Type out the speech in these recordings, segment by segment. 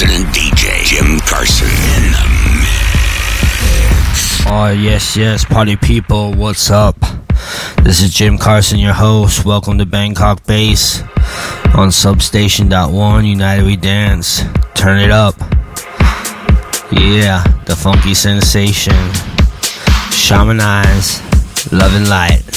resident DJ, Jim Carson, in the mix. Oh, yes, yes, party people, what's up? This is Jim Carson, your host. Welcome to Bangkok Bass on Substation.1 United We Dance. Turn it up. Yeah, the funky sensation. Shaman Eyes, Love and Light.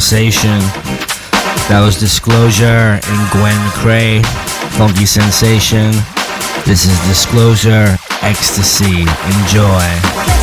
Sensation. That was Disclosure and Gwen McCrae. Funky sensation. This is Disclosure Ecstasy. Enjoy.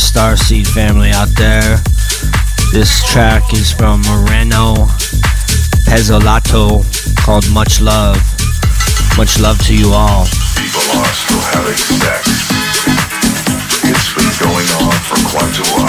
Starseed family out there. This track is from Moreno Pezzolato called Much Love. Much love to you all. People are still having sex. It's been going on for quite a while.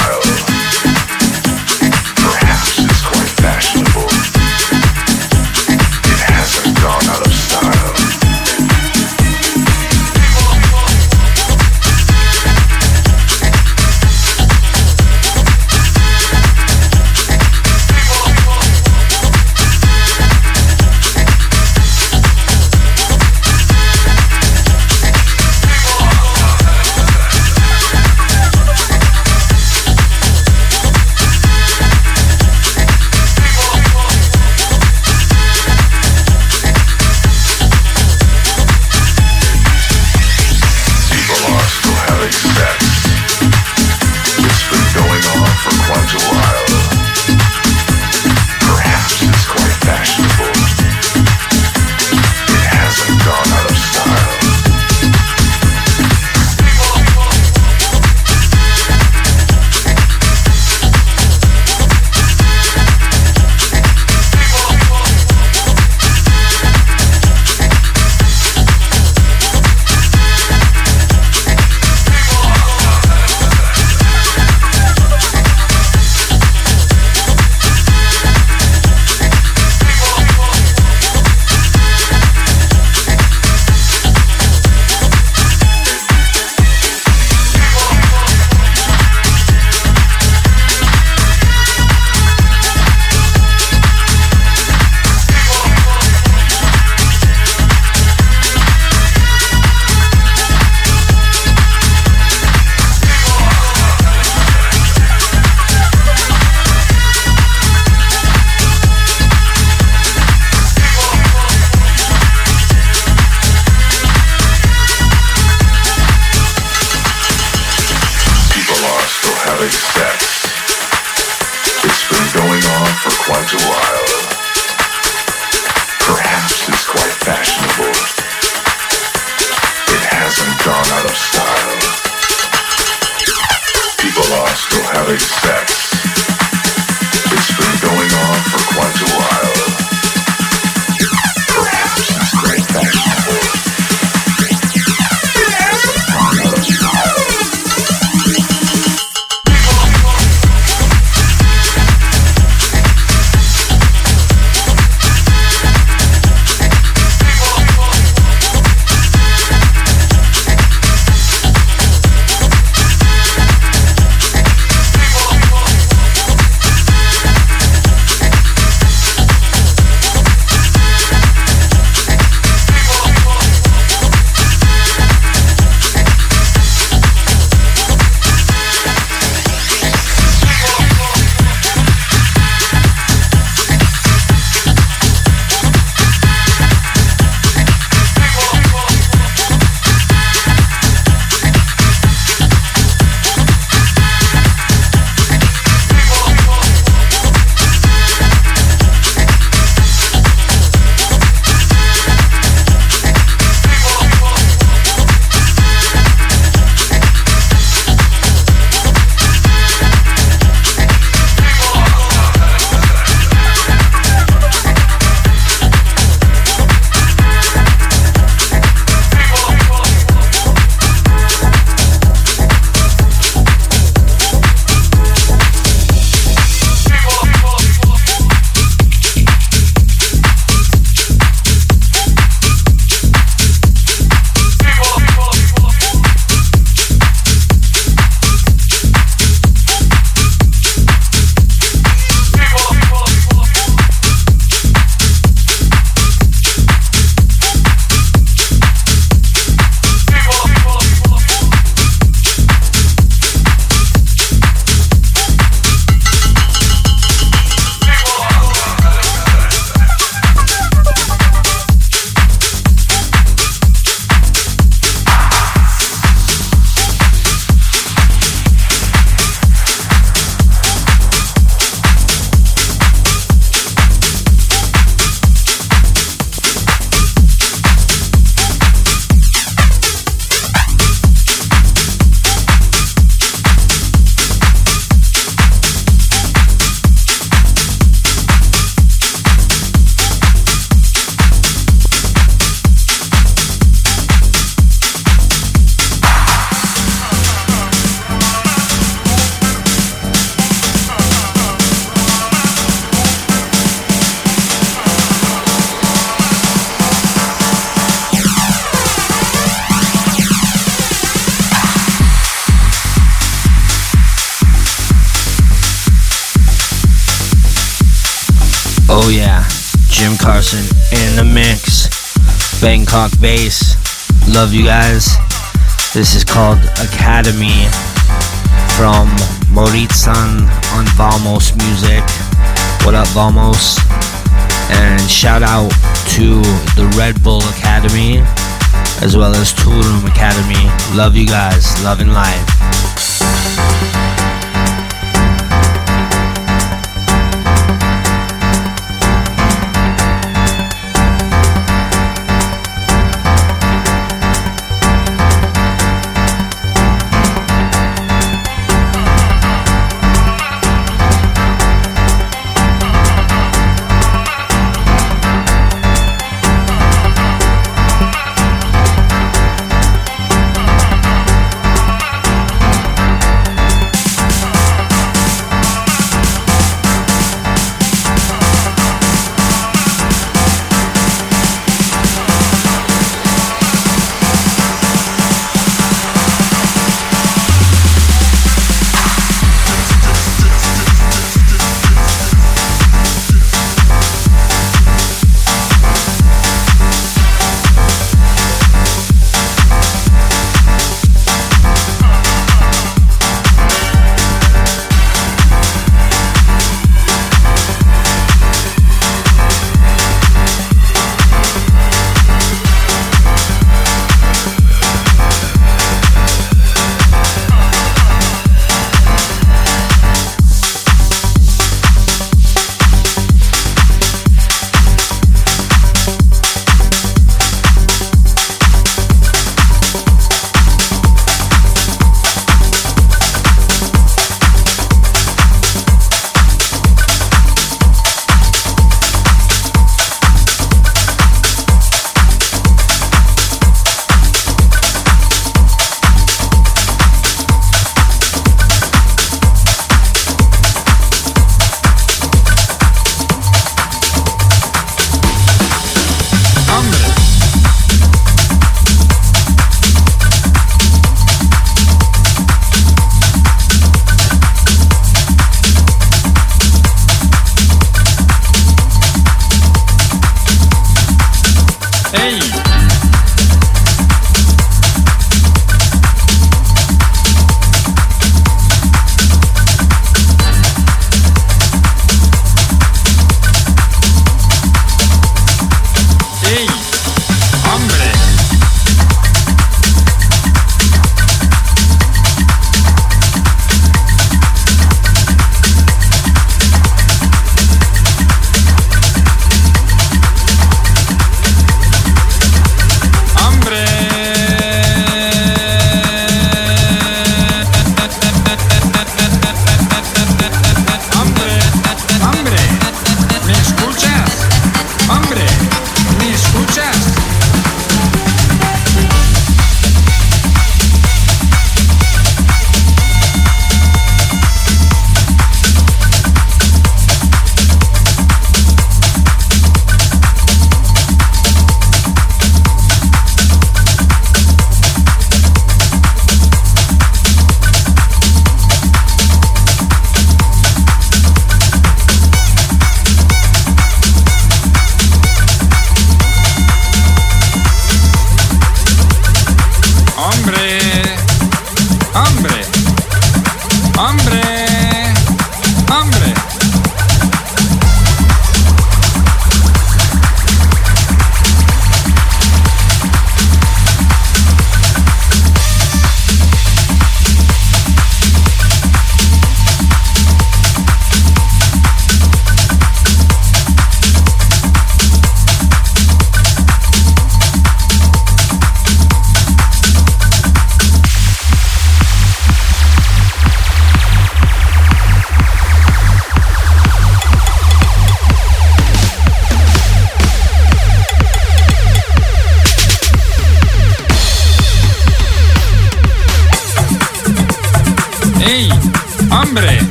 Bangkok bass. Love you guys. This is called Academy from Moritsan on Vamos Music. What up, Vamos? And shout out to the Red Bull Academy as well as Toolroom Academy. Love you guys. Love and life.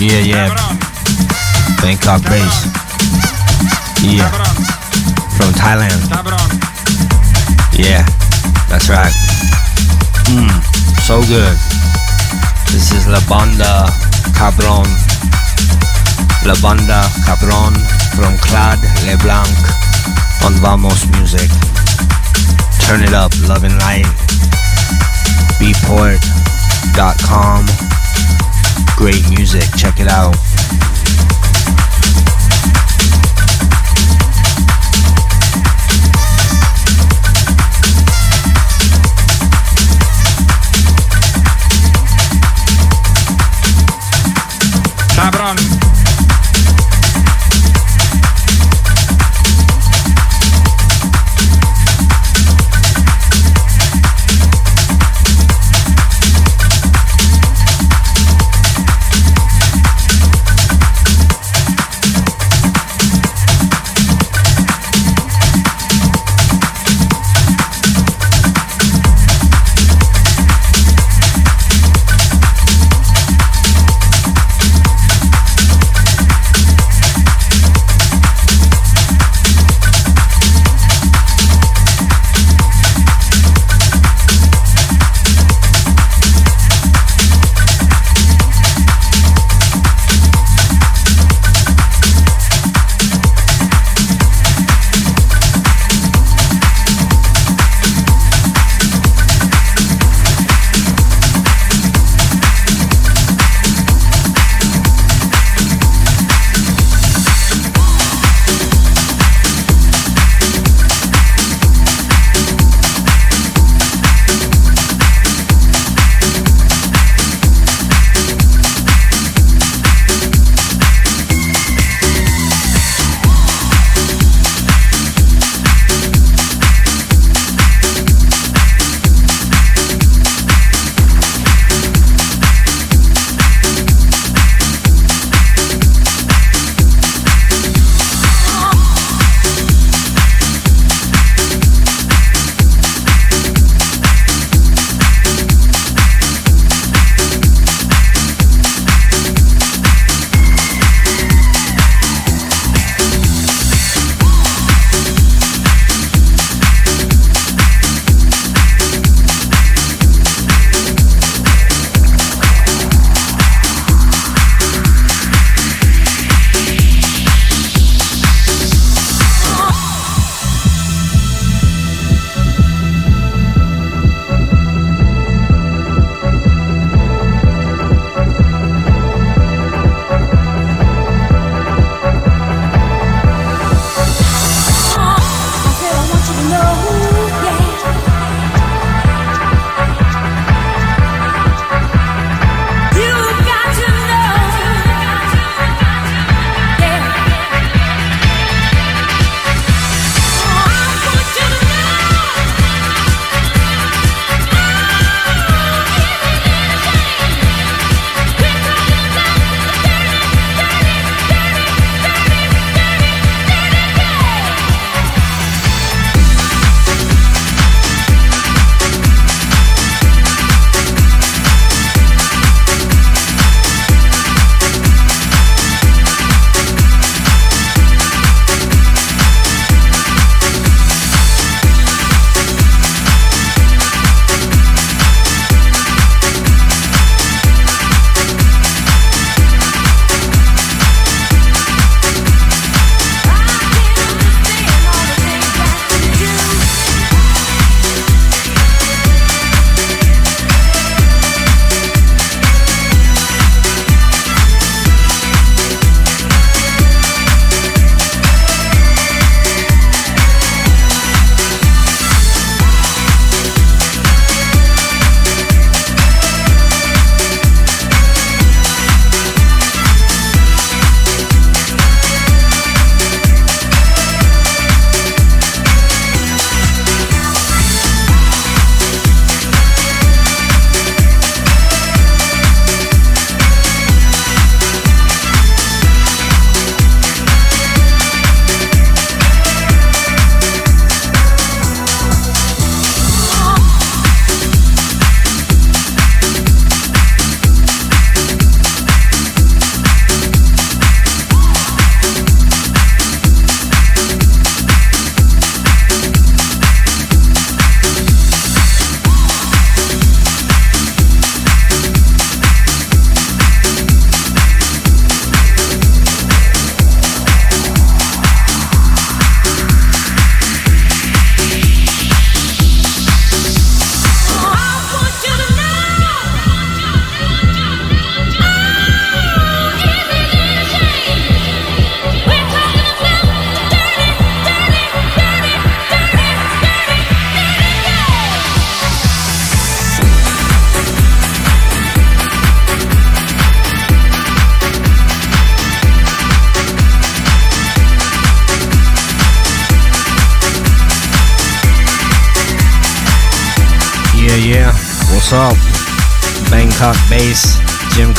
Yeah, yeah. Bangkok bass. Yeah, from Thailand. Yeah, that's right. Mmm, so good. This is La Banda Cabron. La Banda Cabron from Claude LeBlanc on Vamos Music. Turn it up, love and light. Beatport.com. Great music, check it out.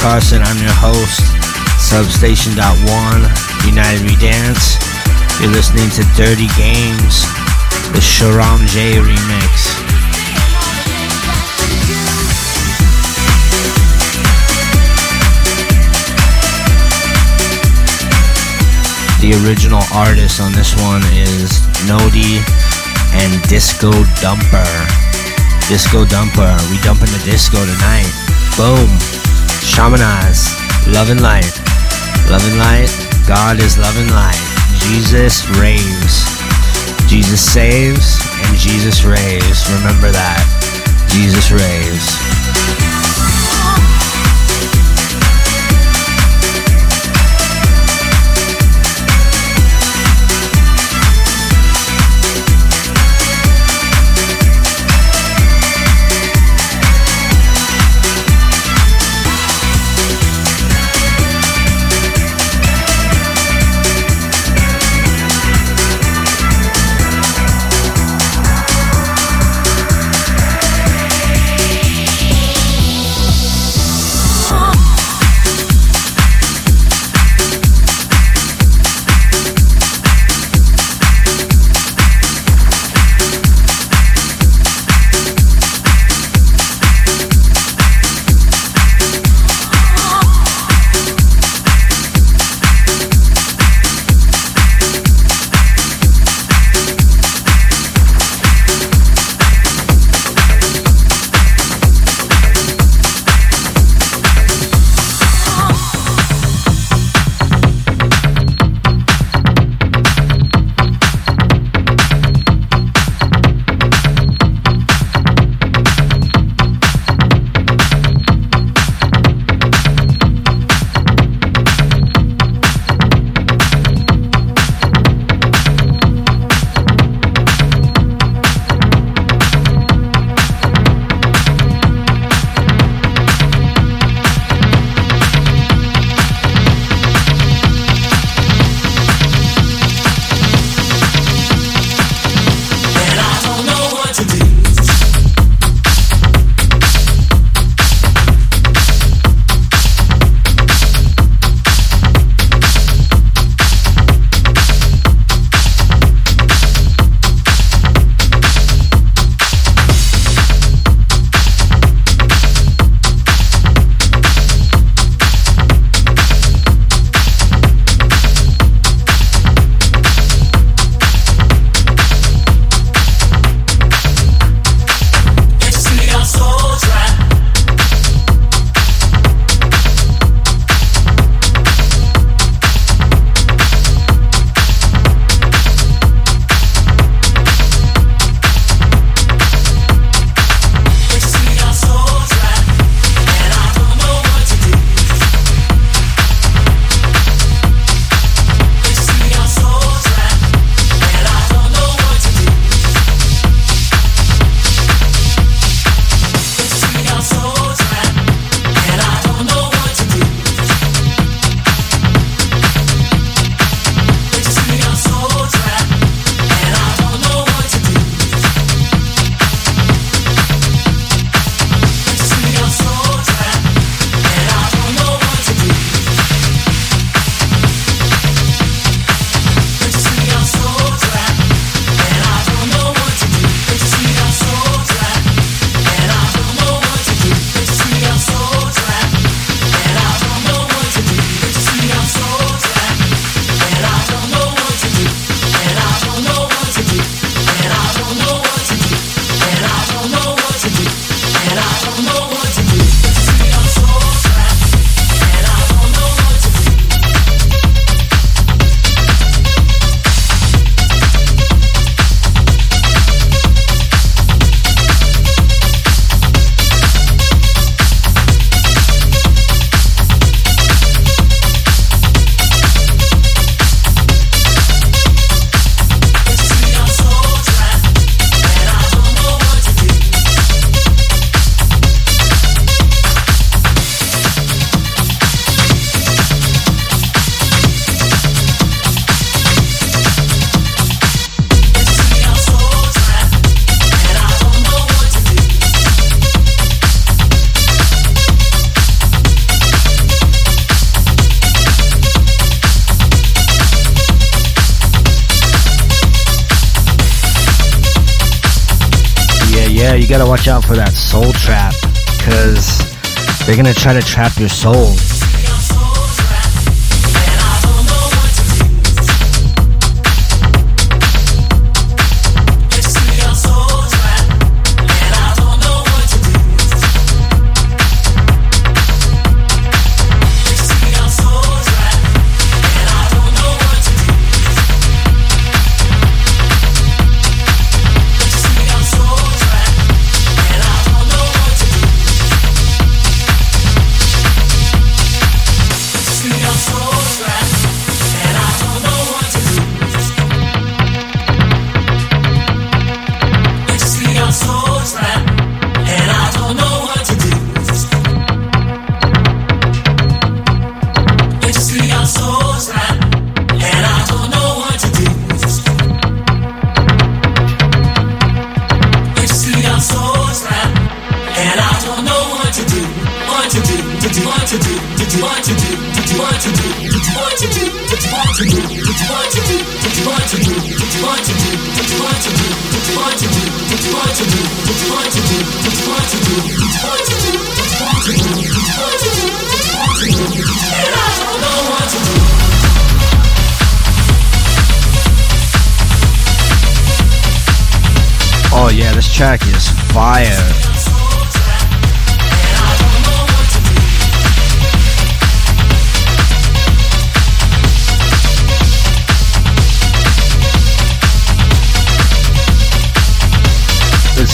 Carson, I'm your host. Substation.1, United We Dance. You're listening to Dirty Games, the Sharam Jey remix. The original artist on this one is Nodi and Disco Dumper. Disco Dumper, we dumping the disco tonight. Boom. Shamanaz, love and light. Love and light, God is love and light. Jesus raves. Jesus saves and Jesus raves. Remember that. Jesus raves. Gotta watch out for that soul trap, cause they're gonna try to trap your soul.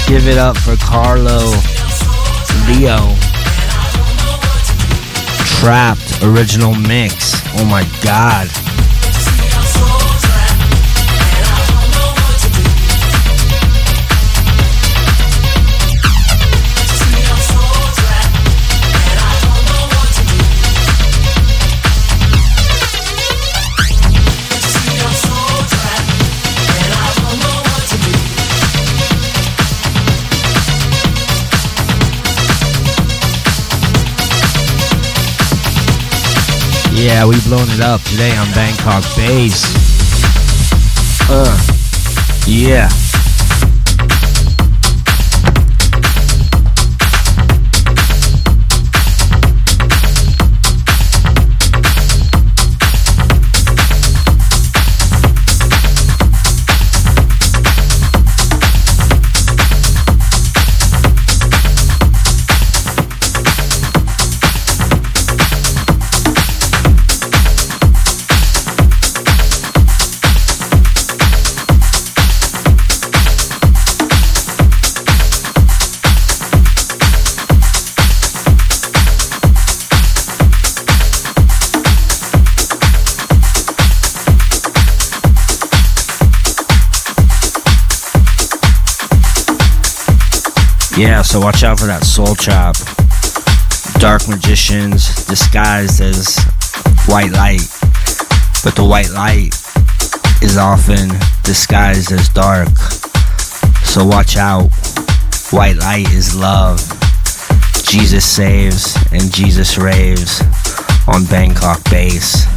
Give it up for Carlo Lio. Trapped original mix. Oh my god. Yeah, we blown it up today on Bangkok Bass. Uh, yeah. So watch out for that soul trap. Dark magicians disguised as white light. But the white light is often disguised as dark. So watch out. White light is love. Jesus saves and Jesus raves on Bangkok Bass.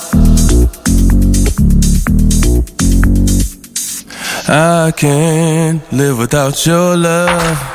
I can't live without your love.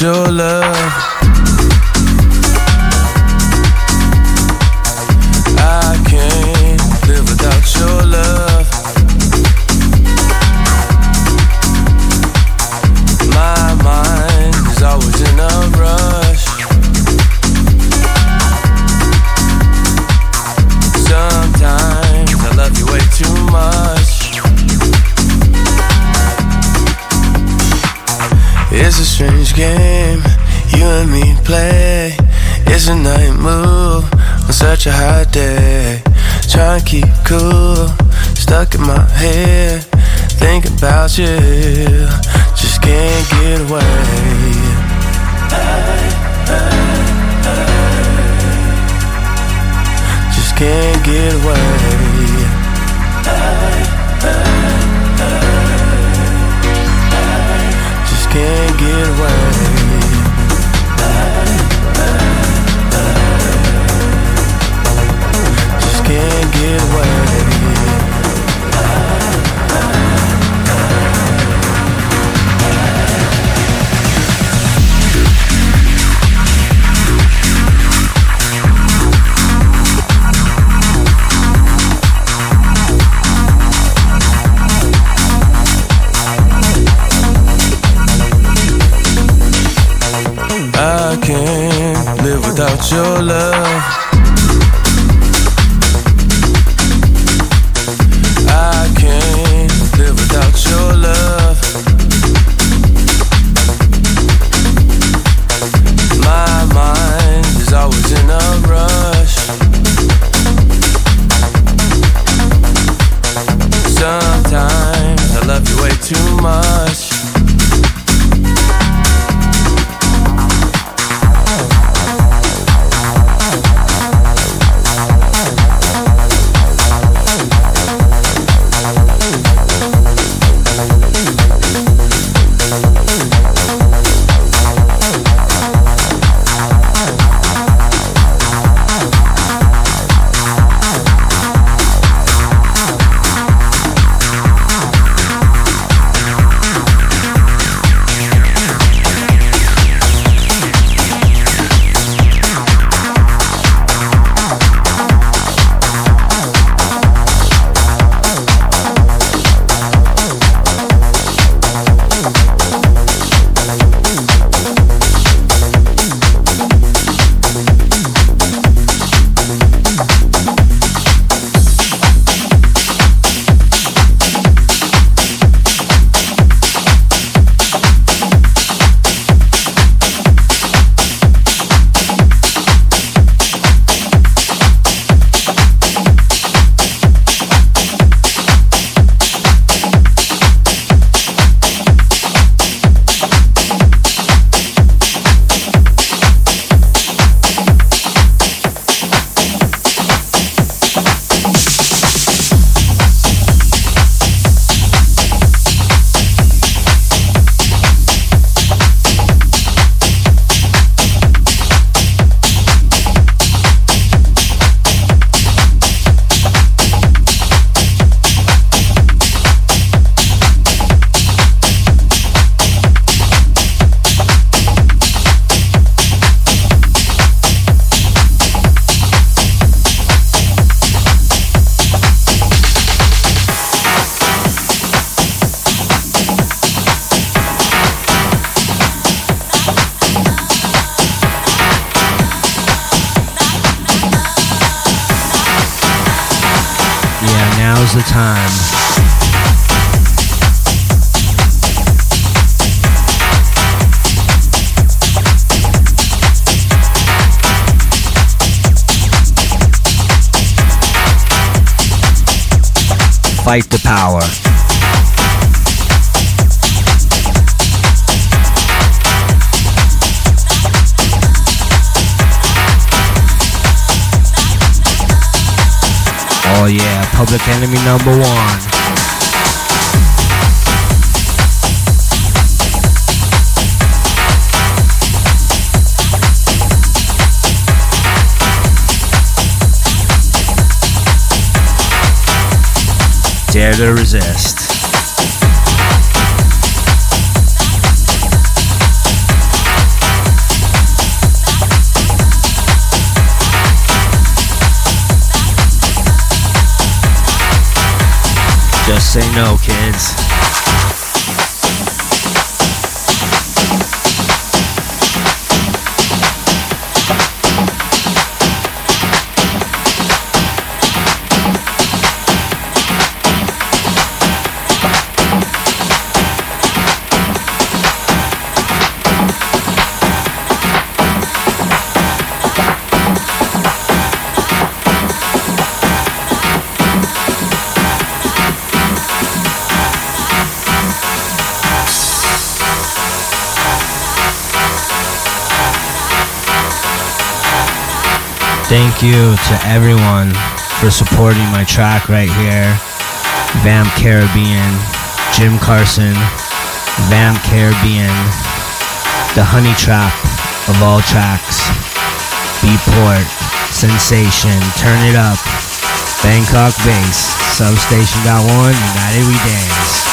Your love. It's a night move on such a hot day. Try to keep cool, stuck in my head, thinking about you. Just can't get away. Just can't get away. Your love. Number one. Dare to resist. Just say no, kids. You to everyone for supporting my track right here. Vamp Caribbean, Jim Carson, Vamp Caribbean, the honey trap of all tracks. Beatport, Sensation, Turn It Up, Bangkok Bass, Substation Dot One, United We Dance.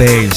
Bangkok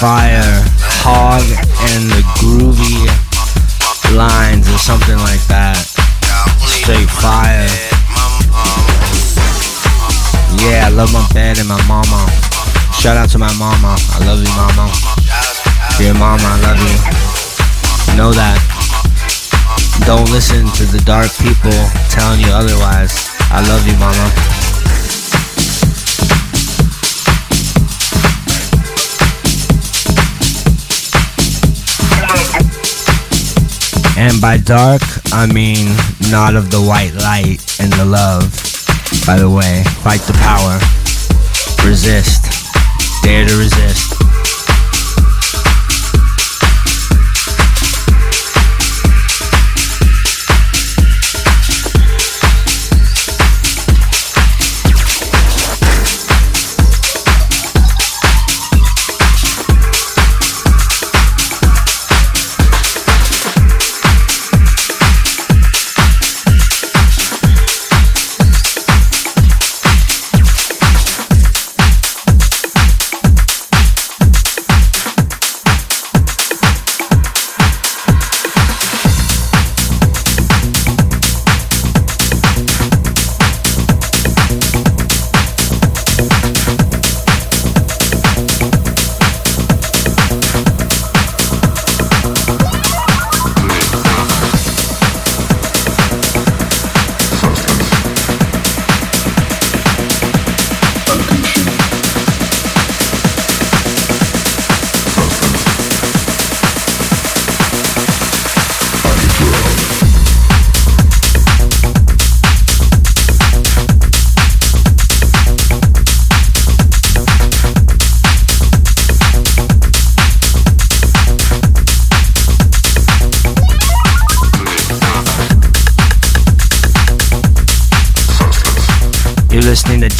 fire, hog, and the groovy lines or something like that. Straight fire. Yeah, I love my bed and my mama. Shout out to my mama. I love you, mama. Dear mama, I love you. Know that. Don't listen to the dark people telling you otherwise. I love you, mama. And by dark, I mean not of the white light and the love. By the way, fight the power. Resist. Dare to resist.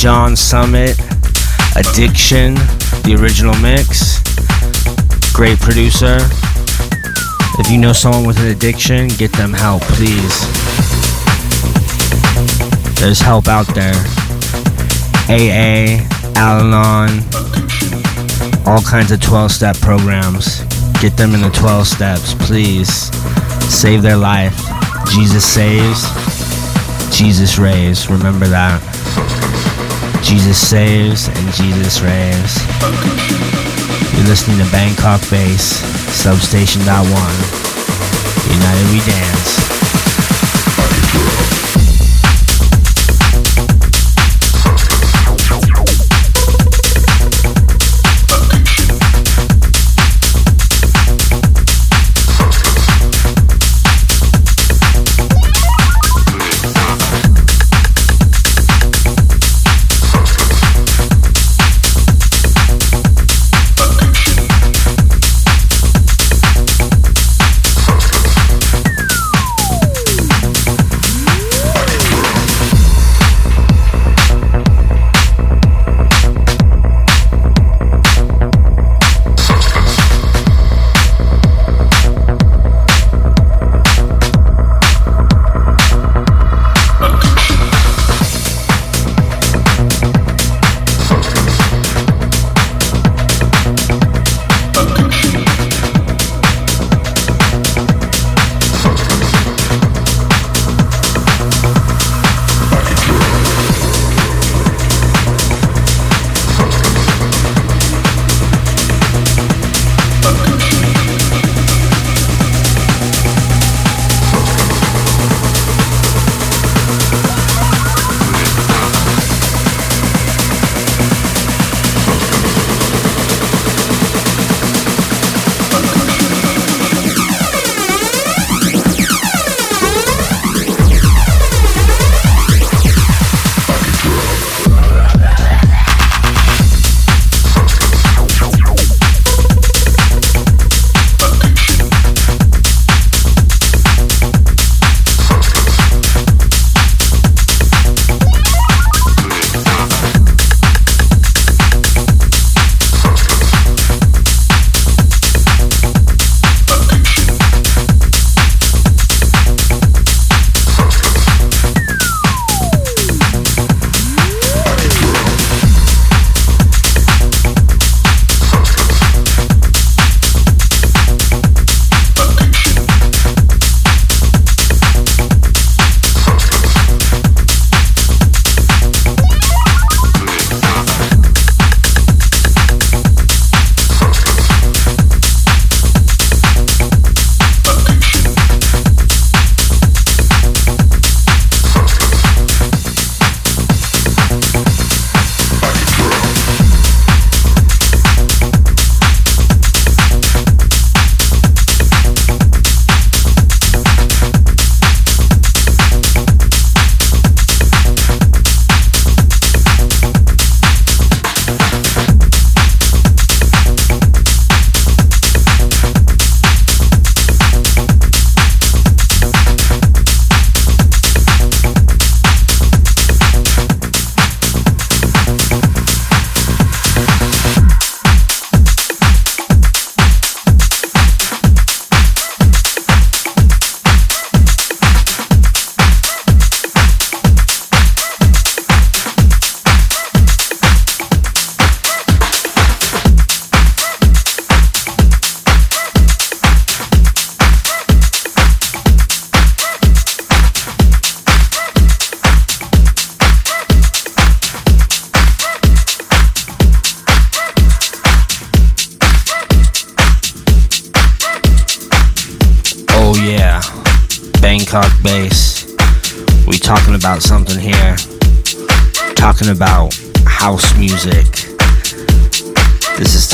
John Summit, Addiction, the original mix. Great producer. If you know someone with an addiction, get them help, please. There's help out there. AA, Al Anon, all kinds of 12 step programs. Get them in the 12 steps, please. Save their life. Jesus saves, Jesus raised. Remember that. Jesus saves and Jesus raves. You're listening to Bangkok Bass, Substation One. United We Dance.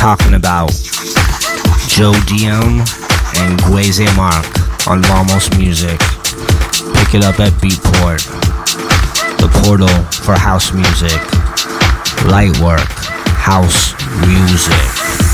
Talking about Joe Diem and Gueze Mark on Vamos Music. Pick it up at Beatport, the portal for house music. light work, house music.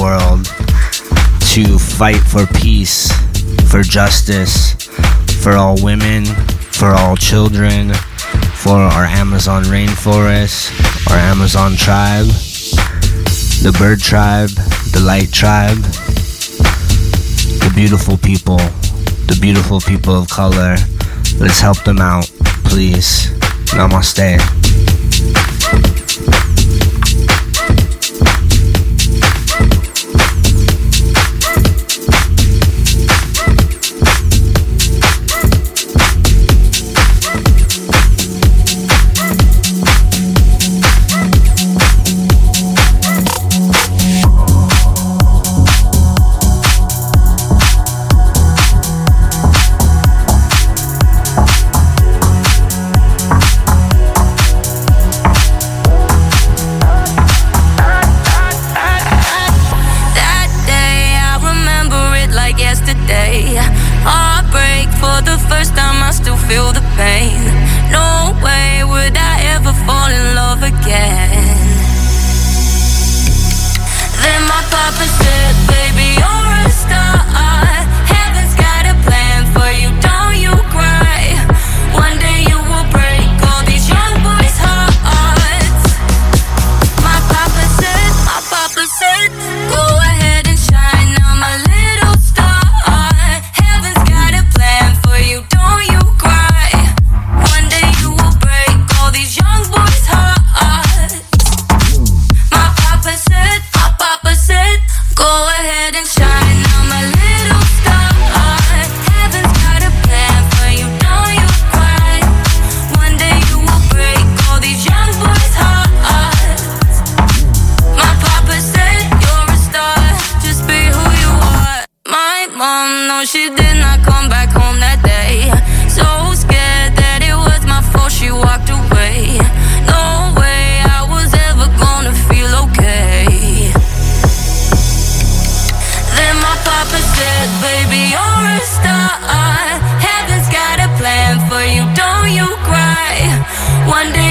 world to fight for peace, for justice, for all women, for all children, for our Amazon rainforest, our Amazon tribe, the bird tribe, the light tribe, the beautiful people, the beautiful people of color. Let's help them out, please. Namaste. one day.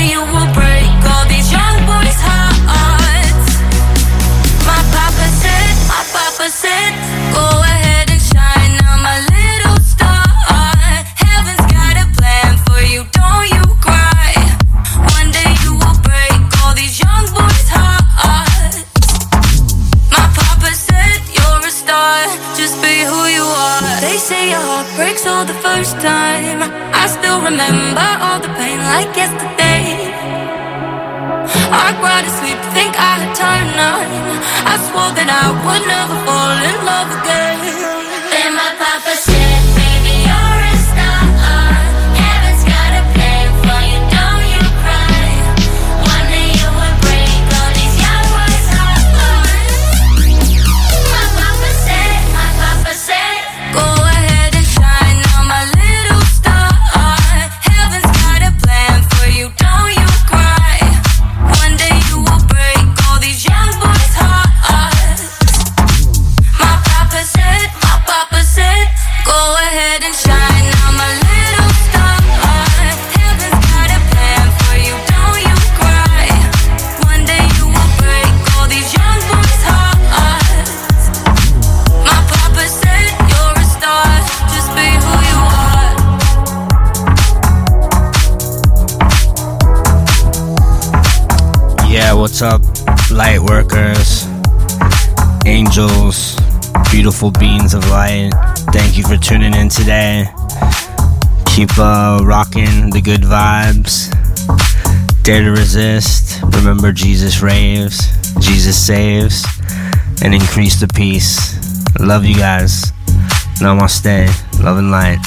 up, light workers, angels, beautiful beings of light? Thank you for tuning in today. Keep uh, rocking the good vibes. Dare to resist. Remember, Jesus raves, Jesus saves, and increase the peace. Love you guys. Namaste. Love and light.